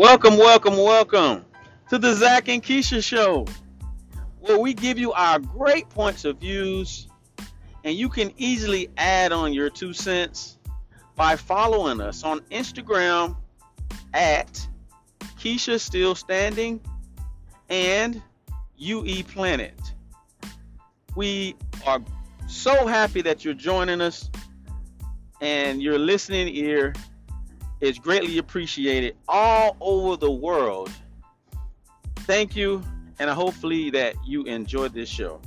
Welcome, welcome, welcome to the Zach and Kisha Show, where we give you our great points of views, and you can easily add on your two cents by following us on Instagram at Kisha Still Standing and UE Planet. We are so happy that you're joining us and you're listening ear is greatly appreciated all over the world. Thank you, and hopefully that you enjoyed this show.